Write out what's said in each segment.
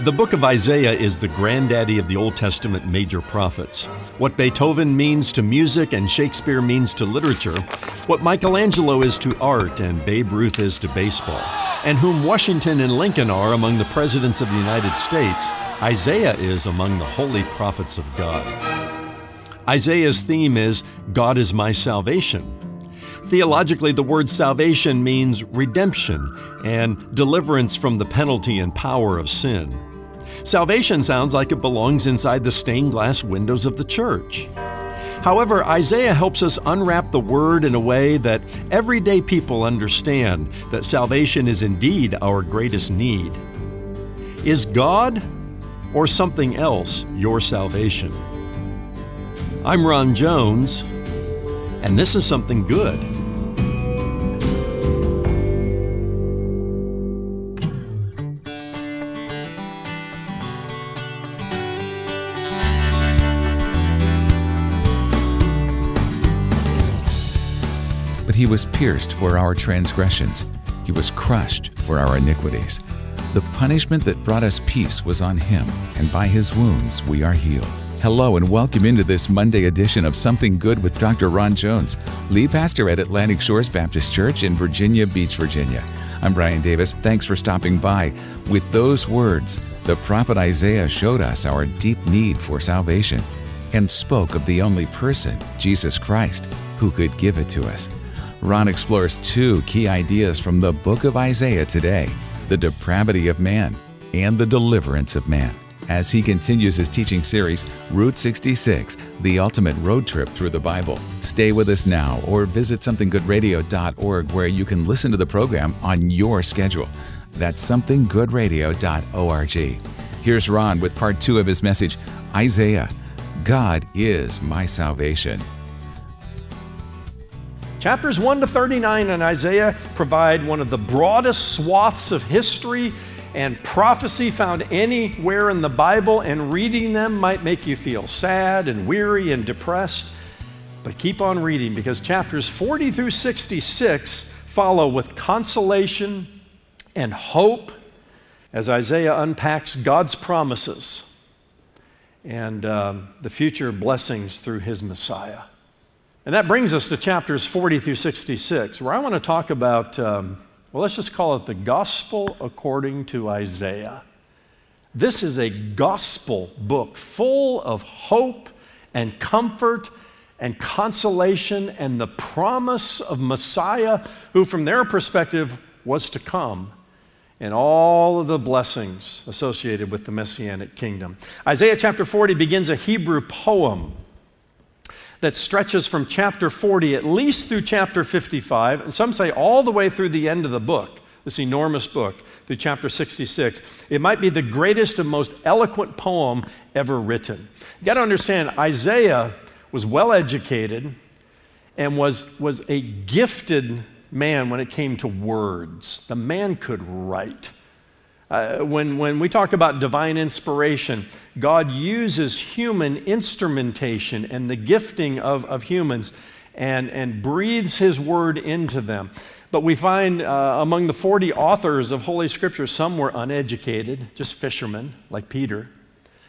The book of Isaiah is the granddaddy of the Old Testament major prophets. What Beethoven means to music and Shakespeare means to literature, what Michelangelo is to art and Babe Ruth is to baseball, and whom Washington and Lincoln are among the presidents of the United States, Isaiah is among the holy prophets of God. Isaiah's theme is God is my salvation. Theologically, the word salvation means redemption and deliverance from the penalty and power of sin. Salvation sounds like it belongs inside the stained glass windows of the church. However, Isaiah helps us unwrap the word in a way that everyday people understand that salvation is indeed our greatest need. Is God or something else your salvation? I'm Ron Jones, and this is something good. But he was pierced for our transgressions, he was crushed for our iniquities. The punishment that brought us peace was on him, and by his wounds we are healed. Hello, and welcome into this Monday edition of Something Good with Dr. Ron Jones, lead pastor at Atlantic Shores Baptist Church in Virginia Beach, Virginia. I'm Brian Davis. Thanks for stopping by. With those words, the prophet Isaiah showed us our deep need for salvation and spoke of the only person, Jesus Christ, who could give it to us. Ron explores two key ideas from the book of Isaiah today the depravity of man and the deliverance of man. As he continues his teaching series, Route 66, the ultimate road trip through the Bible. Stay with us now or visit somethinggoodradio.org where you can listen to the program on your schedule. That's somethinggoodradio.org. Here's Ron with part two of his message Isaiah, God is my salvation. Chapters 1 to 39 in Isaiah provide one of the broadest swaths of history and prophecy found anywhere in the Bible, and reading them might make you feel sad and weary and depressed. But keep on reading because chapters 40 through 66 follow with consolation and hope as Isaiah unpacks God's promises and um, the future blessings through his Messiah. And that brings us to chapters 40 through 66, where I want to talk about, um, well, let's just call it the gospel according to Isaiah. This is a gospel book full of hope and comfort and consolation and the promise of Messiah, who, from their perspective, was to come, and all of the blessings associated with the Messianic kingdom. Isaiah chapter 40 begins a Hebrew poem that stretches from chapter 40 at least through chapter 55, and some say all the way through the end of the book, this enormous book, through chapter 66. It might be the greatest and most eloquent poem ever written. You got to understand, Isaiah was well educated and was, was a gifted man when it came to words. The man could write. Uh, when, when we talk about divine inspiration, God uses human instrumentation and the gifting of, of humans and, and breathes His word into them. But we find uh, among the 40 authors of Holy Scripture, some were uneducated, just fishermen like Peter,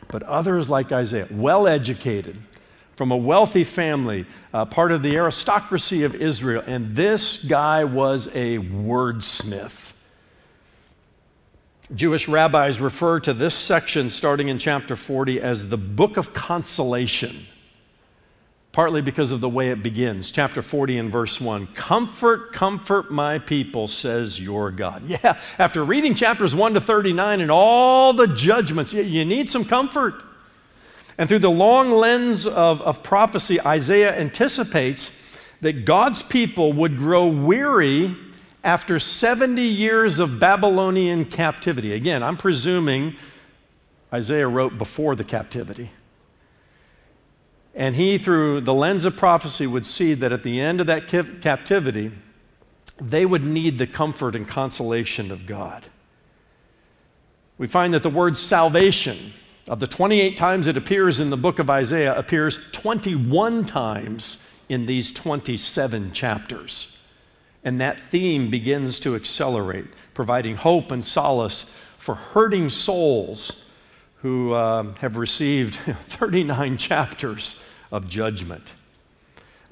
but others like Isaiah, well educated, from a wealthy family, uh, part of the aristocracy of Israel. And this guy was a wordsmith. Jewish rabbis refer to this section starting in chapter 40 as the book of consolation, partly because of the way it begins. Chapter 40 and verse 1 Comfort, comfort my people, says your God. Yeah, after reading chapters 1 to 39 and all the judgments, you need some comfort. And through the long lens of, of prophecy, Isaiah anticipates that God's people would grow weary after 70 years of Babylonian captivity. Again, I'm presuming Isaiah wrote before the captivity. And he, through the lens of prophecy, would see that at the end of that captivity, they would need the comfort and consolation of God. We find that the word salvation, of the 28 times it appears in the book of Isaiah, appears 21 times in these 27 chapters. And that theme begins to accelerate, providing hope and solace for hurting souls who uh, have received 39 chapters of judgment.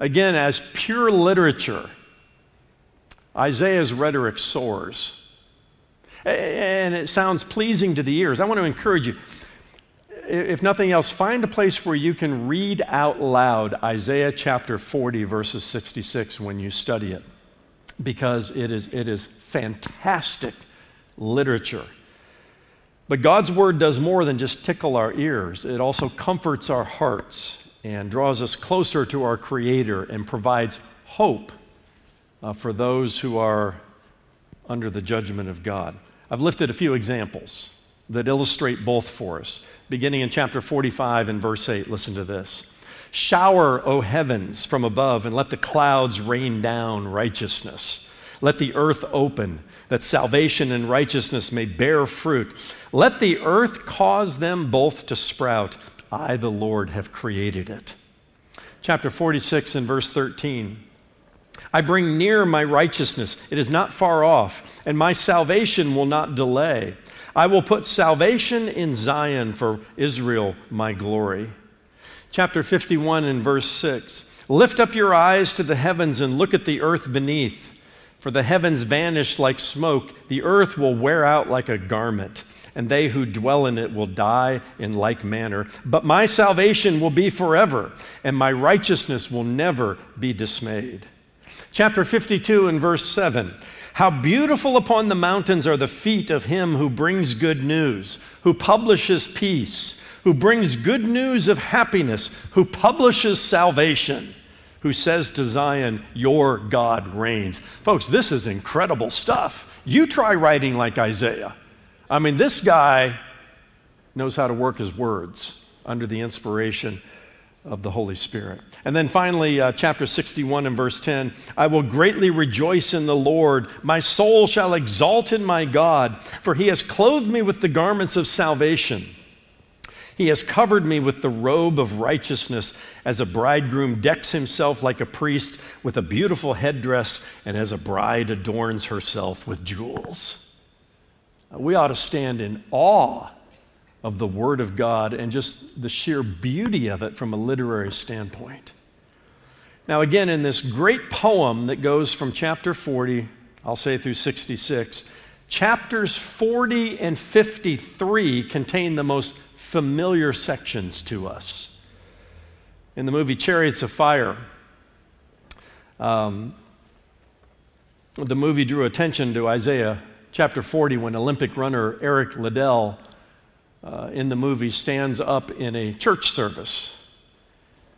Again, as pure literature, Isaiah's rhetoric soars. And it sounds pleasing to the ears. I want to encourage you, if nothing else, find a place where you can read out loud Isaiah chapter 40, verses 66 when you study it, because it is, it is fantastic literature. But God's word does more than just tickle our ears, it also comforts our hearts and draws us closer to our Creator and provides hope uh, for those who are under the judgment of God. I've lifted a few examples that illustrate both for us. Beginning in chapter 45 and verse 8, listen to this. Shower, O heavens, from above, and let the clouds rain down righteousness. Let the earth open, that salvation and righteousness may bear fruit. Let the earth cause them both to sprout. I, the Lord, have created it. Chapter 46 and verse 13. I bring near my righteousness, it is not far off, and my salvation will not delay. I will put salvation in Zion for Israel, my glory. Chapter 51 and verse 6. Lift up your eyes to the heavens and look at the earth beneath. For the heavens vanish like smoke, the earth will wear out like a garment, and they who dwell in it will die in like manner. But my salvation will be forever, and my righteousness will never be dismayed. Chapter 52 and verse 7. How beautiful upon the mountains are the feet of him who brings good news, who publishes peace, who brings good news of happiness, who publishes salvation, who says to Zion, Your God reigns. Folks, this is incredible stuff. You try writing like Isaiah. I mean, this guy knows how to work his words under the inspiration of the Holy Spirit. And then finally, uh, chapter 61 and verse 10 I will greatly rejoice in the Lord. My soul shall exalt in my God, for he has clothed me with the garments of salvation. He has covered me with the robe of righteousness, as a bridegroom decks himself like a priest with a beautiful headdress, and as a bride adorns herself with jewels. Uh, we ought to stand in awe of the Word of God and just the sheer beauty of it from a literary standpoint. Now, again, in this great poem that goes from chapter 40, I'll say through 66, chapters 40 and 53 contain the most familiar sections to us. In the movie Chariots of Fire, um, the movie drew attention to Isaiah chapter 40 when Olympic runner Eric Liddell uh, in the movie stands up in a church service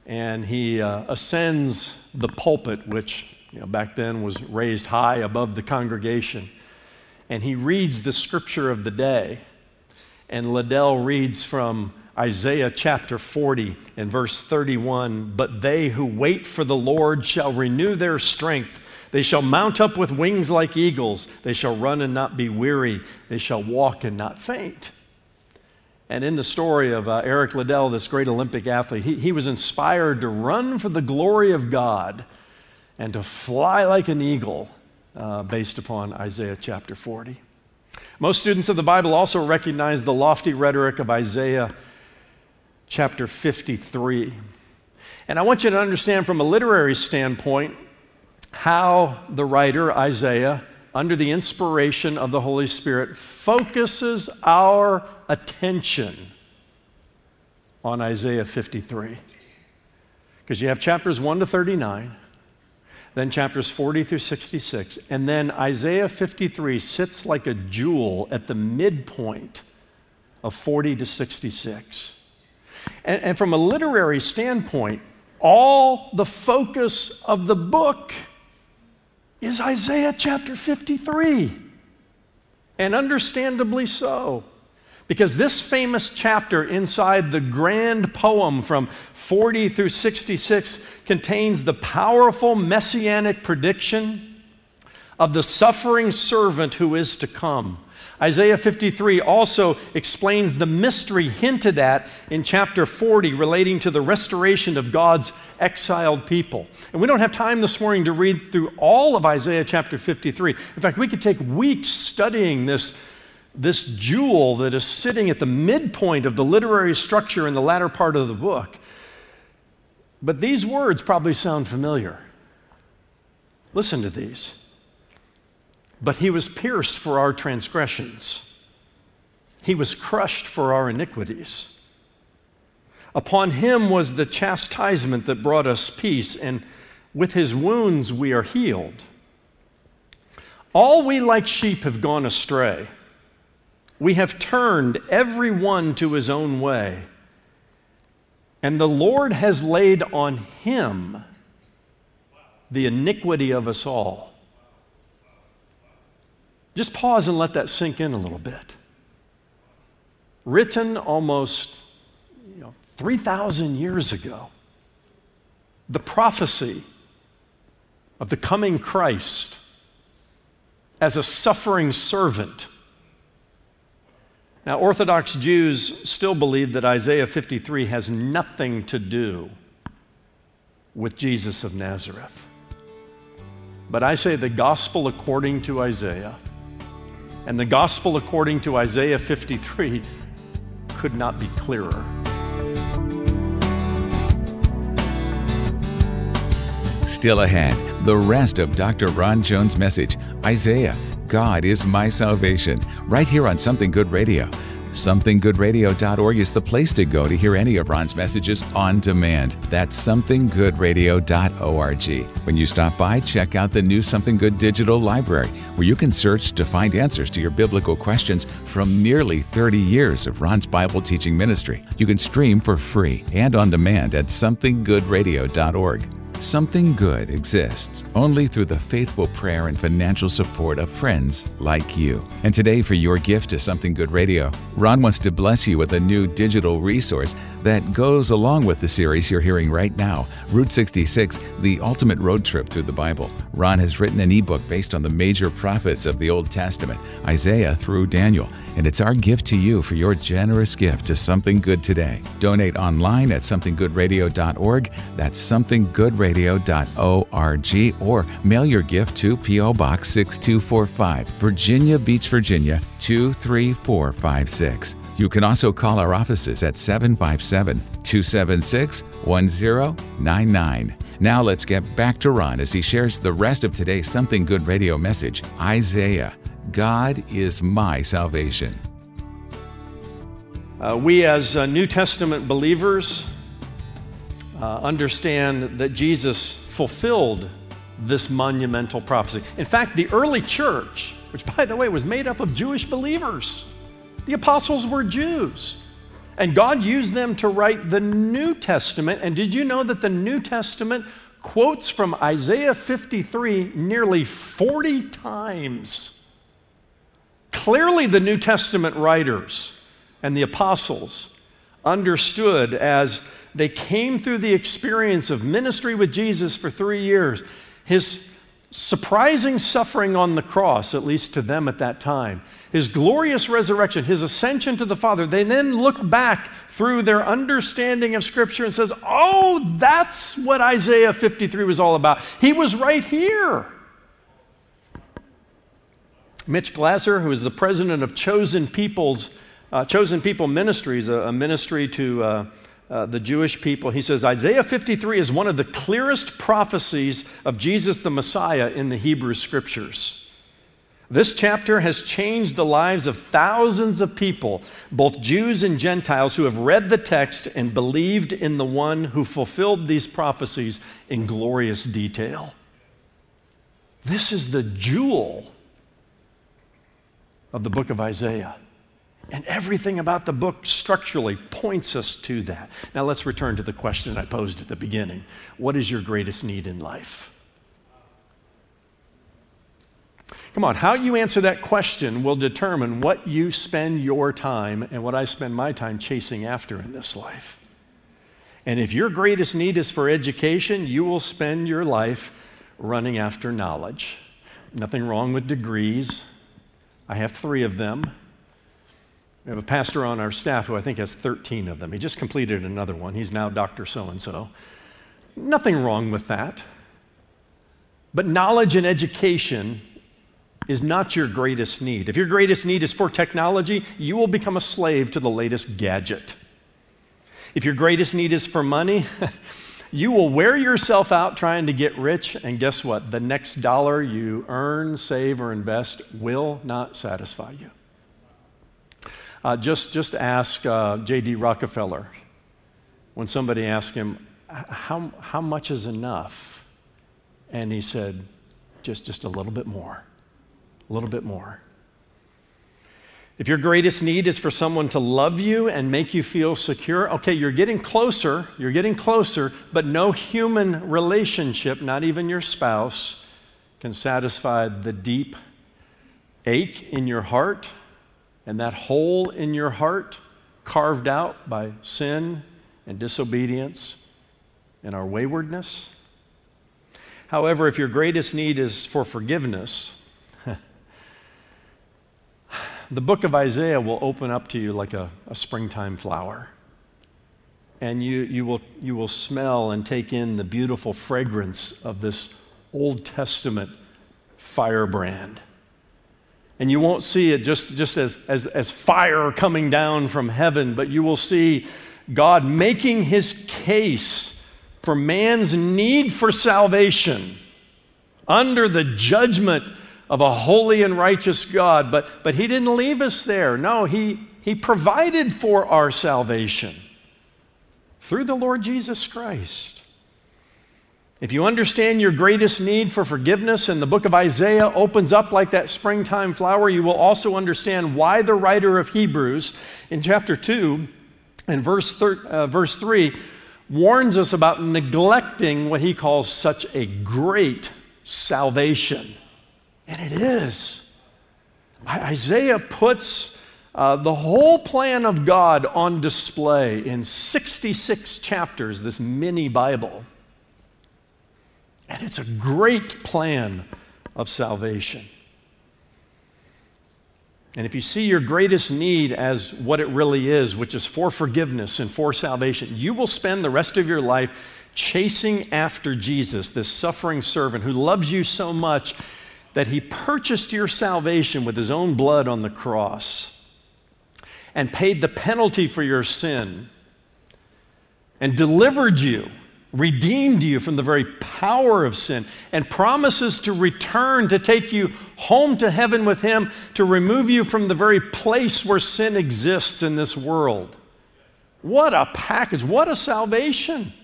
and he uh, ascends the pulpit, which you know, back then was raised high above the congregation, and he reads the scripture of the day. And Liddell reads from Isaiah chapter 40 and verse 31 But they who wait for the Lord shall renew their strength. They shall mount up with wings like eagles. They shall run and not be weary. They shall walk and not faint. And in the story of uh, Eric Liddell, this great Olympic athlete, he, he was inspired to run for the glory of God and to fly like an eagle uh, based upon Isaiah chapter 40. Most students of the Bible also recognize the lofty rhetoric of Isaiah chapter 53. And I want you to understand from a literary standpoint how the writer, Isaiah, under the inspiration of the Holy Spirit, focuses our attention on Isaiah 53. Because you have chapters 1 to 39, then chapters 40 through 66, and then Isaiah 53 sits like a jewel at the midpoint of 40 to 66. And, and from a literary standpoint, all the focus of the book is Isaiah chapter 53. And understandably so. Because this famous chapter inside the grand poem from 40 through 66 contains the powerful messianic prediction of the suffering servant who is to come Isaiah 53 also explains the mystery hinted at in chapter 40 relating to the restoration of God's exiled people. And we don't have time this morning to read through all of Isaiah chapter 53. In fact, we could take weeks studying this this jewel that is sitting at the midpoint of the literary structure in the latter part of the book. But these words probably sound familiar. Listen to these. But he was pierced for our transgressions, he was crushed for our iniquities. Upon him was the chastisement that brought us peace, and with his wounds we are healed. All we like sheep have gone astray. We have turned every one to his own way. And the Lord has laid on him the iniquity of us all. Just pause and let that sink in a little bit. Written almost you know, 3,000 years ago, the prophecy of the coming Christ as a suffering servant. Now, Orthodox Jews still believe that Isaiah 53 has nothing to do with Jesus of Nazareth. But I say the gospel according to Isaiah and the gospel according to Isaiah 53 could not be clearer. Still ahead, the rest of Dr. Ron Jones' message Isaiah, God is my salvation, right here on Something Good Radio. SomethingGoodRadio.org is the place to go to hear any of Ron's messages on demand. That's SomethingGoodRadio.org. When you stop by, check out the new Something Good digital library, where you can search to find answers to your biblical questions from nearly 30 years of Ron's Bible teaching ministry. You can stream for free and on demand at SomethingGoodRadio.org. Something good exists only through the faithful prayer and financial support of friends like you. And today, for your gift to Something Good Radio, Ron wants to bless you with a new digital resource that goes along with the series you're hearing right now Route 66, the ultimate road trip through the Bible. Ron has written an ebook based on the major prophets of the Old Testament, Isaiah through Daniel, and it's our gift to you for your generous gift to Something Good today. Donate online at somethinggoodradio.org. That's somethinggoodradio.org or mail your gift to P.O. Box 6245, Virginia Beach, Virginia 23456. You can also call our offices at 757 276 1099. Now let's get back to Ron as he shares the rest of today's Something Good radio message Isaiah, God is my salvation. Uh, we, as uh, New Testament believers, uh, understand that Jesus fulfilled this monumental prophecy. In fact, the early church, which by the way was made up of Jewish believers, the apostles were Jews. And God used them to write the New Testament. And did you know that the New Testament quotes from Isaiah 53 nearly 40 times? Clearly, the New Testament writers and the apostles understood as they came through the experience of ministry with Jesus for three years. His surprising suffering on the cross, at least to them at that time, his glorious resurrection, his ascension to the Father, they then look back through their understanding of Scripture and says, "Oh, that's what Isaiah 53 was all about. He was right here." Mitch Glaser, who is the president of Chosen People's uh, Chosen People Ministries, a, a ministry to uh, uh, the Jewish people. He says Isaiah 53 is one of the clearest prophecies of Jesus the Messiah in the Hebrew scriptures. This chapter has changed the lives of thousands of people, both Jews and Gentiles, who have read the text and believed in the one who fulfilled these prophecies in glorious detail. This is the jewel of the book of Isaiah. And everything about the book structurally points us to that. Now let's return to the question I posed at the beginning What is your greatest need in life? Come on, how you answer that question will determine what you spend your time and what I spend my time chasing after in this life. And if your greatest need is for education, you will spend your life running after knowledge. Nothing wrong with degrees. I have three of them. We have a pastor on our staff who I think has 13 of them. He just completed another one. He's now Dr. So and so. Nothing wrong with that. But knowledge and education is not your greatest need. If your greatest need is for technology, you will become a slave to the latest gadget. If your greatest need is for money, you will wear yourself out trying to get rich, and guess what? The next dollar you earn, save, or invest will not satisfy you. Uh, just, just ask uh, J.D. Rockefeller when somebody asked him, how, how much is enough? And he said, just, just a little bit more a little bit more. If your greatest need is for someone to love you and make you feel secure, okay, you're getting closer, you're getting closer, but no human relationship, not even your spouse, can satisfy the deep ache in your heart and that hole in your heart carved out by sin and disobedience and our waywardness. However, if your greatest need is for forgiveness, the book of Isaiah will open up to you like a, a springtime flower. And you, you, will, you will smell and take in the beautiful fragrance of this Old Testament firebrand. And you won't see it just, just as, as, as fire coming down from heaven, but you will see God making his case for man's need for salvation under the judgment of a holy and righteous God, but, but He didn't leave us there. No, he, he provided for our salvation through the Lord Jesus Christ. If you understand your greatest need for forgiveness, and the book of Isaiah opens up like that springtime flower, you will also understand why the writer of Hebrews in chapter 2 and verse, thir- uh, verse 3 warns us about neglecting what he calls such a great salvation. And it is. Isaiah puts uh, the whole plan of God on display in 66 chapters, this mini Bible. And it's a great plan of salvation. And if you see your greatest need as what it really is, which is for forgiveness and for salvation, you will spend the rest of your life chasing after Jesus, this suffering servant who loves you so much that he purchased your salvation with his own blood on the cross and paid the penalty for your sin and delivered you, redeemed you from the very power of sin, and promises to return to take you home to heaven with him to remove you from the very place where sin exists in this world. What a package! What a salvation!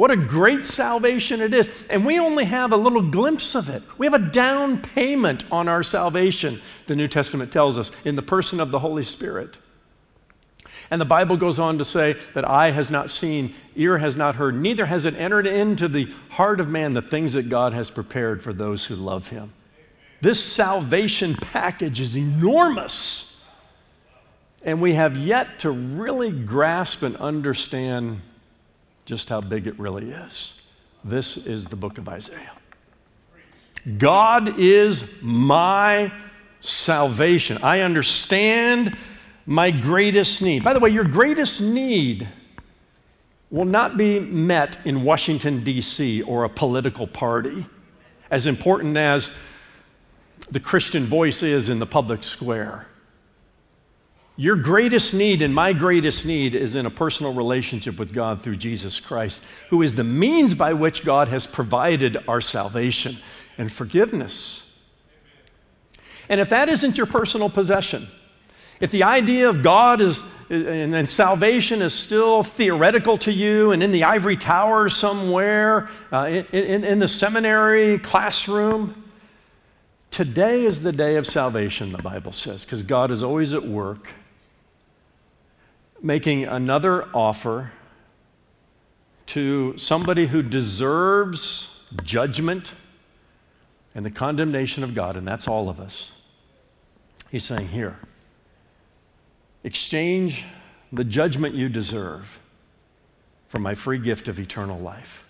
What a great salvation it is. And we only have a little glimpse of it. We have a down payment on our salvation, the New Testament tells us, in the person of the Holy Spirit. And the Bible goes on to say that eye has not seen, ear has not heard, neither has it entered into the heart of man the things that God has prepared for those who love him. This salvation package is enormous. And we have yet to really grasp and understand just how big it really is. This is the book of Isaiah. God is my salvation. I understand my greatest need. By the way, your greatest need will not be met in Washington, D.C. or a political party, as important as the Christian voice is in the public square. Your greatest need and my greatest need is in a personal relationship with God through Jesus Christ, who is the means by which God has provided our salvation and forgiveness. And if that isn't your personal possession, if the idea of God is and, and salvation is still theoretical to you and in the ivory tower somewhere, uh, in, in, in the seminary classroom, today is the day of salvation, the Bible says, because God is always at work making another offer to somebody who deserves judgment and the condemnation of God, and that's all of us. He's saying, Here, exchange the judgment you deserve for my free gift of eternal life.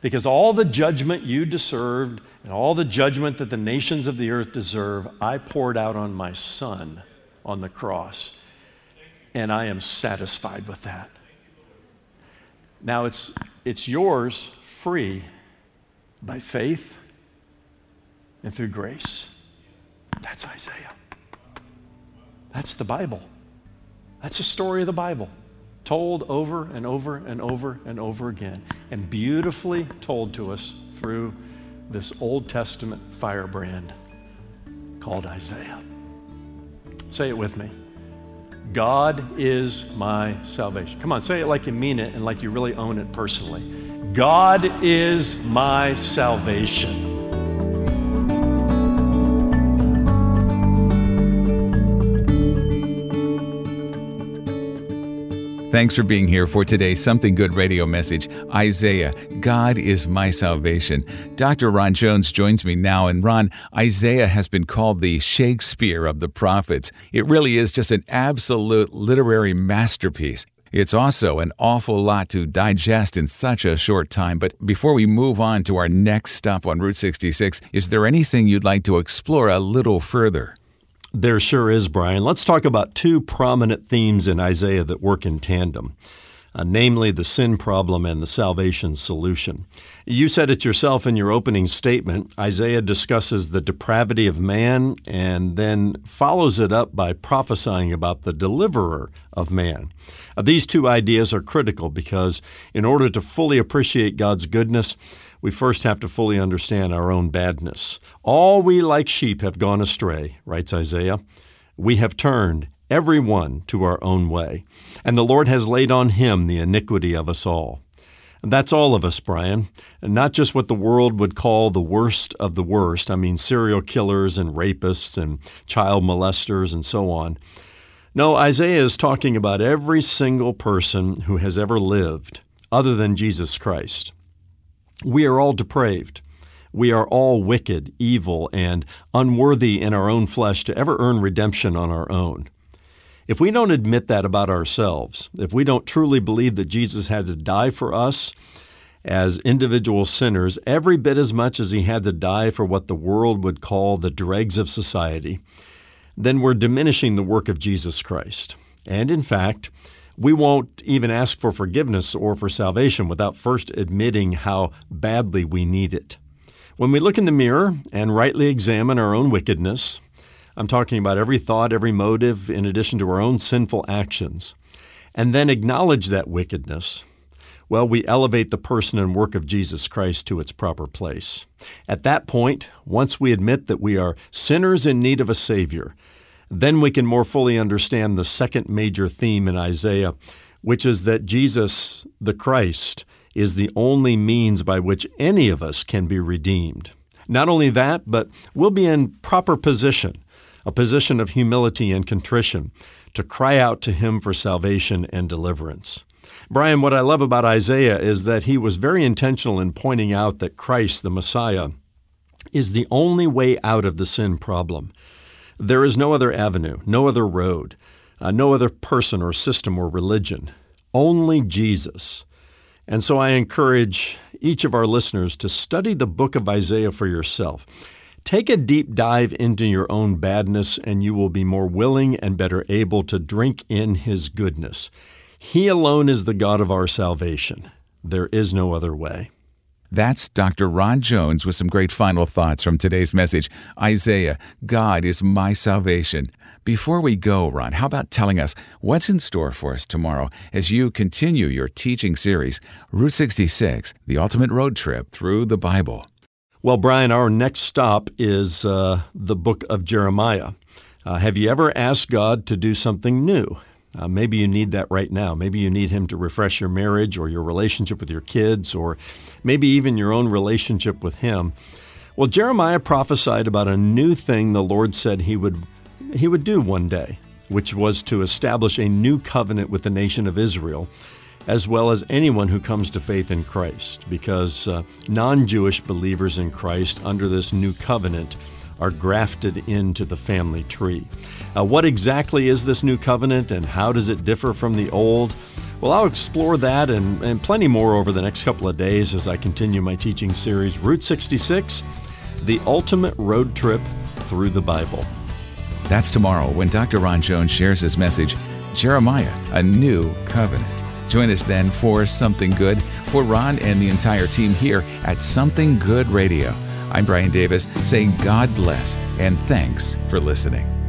Because all the judgment you deserved and all the judgment that the nations of the earth deserve, I poured out on my son on the cross and I am satisfied with that. Now it's, it's yours free by faith and through grace. That's Isaiah. That's the Bible. That's the story of the Bible, told over and over and over and over again, and beautifully told to us through this Old Testament firebrand called Isaiah. Say it with me. God is my salvation. Come on, say it like you mean it and like you really own it personally. God is my salvation. Thanks for being here for today's Something Good radio message Isaiah, God is my salvation. Dr. Ron Jones joins me now. And Ron, Isaiah has been called the Shakespeare of the prophets. It really is just an absolute literary masterpiece. It's also an awful lot to digest in such a short time. But before we move on to our next stop on Route 66, is there anything you'd like to explore a little further? There sure is, Brian. Let's talk about two prominent themes in Isaiah that work in tandem. Uh, namely the sin problem and the salvation solution. You said it yourself in your opening statement. Isaiah discusses the depravity of man and then follows it up by prophesying about the deliverer of man. Uh, these two ideas are critical because, in order to fully appreciate God's goodness, we first have to fully understand our own badness. All we like sheep have gone astray, writes Isaiah. We have turned, every one, to our own way, and the Lord has laid on him the iniquity of us all. That's all of us, Brian, and not just what the world would call the worst of the worst. I mean, serial killers and rapists and child molesters and so on. No, Isaiah is talking about every single person who has ever lived other than Jesus Christ. We are all depraved. We are all wicked, evil, and unworthy in our own flesh to ever earn redemption on our own. If we don't admit that about ourselves, if we don't truly believe that Jesus had to die for us as individual sinners every bit as much as he had to die for what the world would call the dregs of society, then we're diminishing the work of Jesus Christ. And in fact, we won't even ask for forgiveness or for salvation without first admitting how badly we need it. When we look in the mirror and rightly examine our own wickedness, I'm talking about every thought, every motive, in addition to our own sinful actions, and then acknowledge that wickedness, well, we elevate the person and work of Jesus Christ to its proper place. At that point, once we admit that we are sinners in need of a Savior, then we can more fully understand the second major theme in Isaiah, which is that Jesus, the Christ, is the only means by which any of us can be redeemed. Not only that, but we'll be in proper position, a position of humility and contrition, to cry out to Him for salvation and deliverance. Brian, what I love about Isaiah is that he was very intentional in pointing out that Christ, the Messiah, is the only way out of the sin problem. There is no other avenue, no other road, uh, no other person or system or religion, only Jesus. And so I encourage each of our listeners to study the book of Isaiah for yourself. Take a deep dive into your own badness, and you will be more willing and better able to drink in His goodness. He alone is the God of our salvation. There is no other way. That's Dr. Ron Jones with some great final thoughts from today's message Isaiah, God is my salvation. Before we go, Ron, how about telling us what's in store for us tomorrow as you continue your teaching series, Route 66, the ultimate road trip through the Bible? Well, Brian, our next stop is uh, the book of Jeremiah. Uh, have you ever asked God to do something new? Uh, maybe you need that right now. Maybe you need Him to refresh your marriage or your relationship with your kids or maybe even your own relationship with Him. Well, Jeremiah prophesied about a new thing the Lord said He would, he would do one day, which was to establish a new covenant with the nation of Israel, as well as anyone who comes to faith in Christ, because uh, non Jewish believers in Christ under this new covenant are grafted into the family tree. Uh, what exactly is this new covenant and how does it differ from the old? Well, I'll explore that and, and plenty more over the next couple of days as I continue my teaching series, Route 66 The Ultimate Road Trip Through the Bible. That's tomorrow when Dr. Ron Jones shares his message, Jeremiah, a New Covenant. Join us then for Something Good for Ron and the entire team here at Something Good Radio. I'm Brian Davis saying God bless and thanks for listening.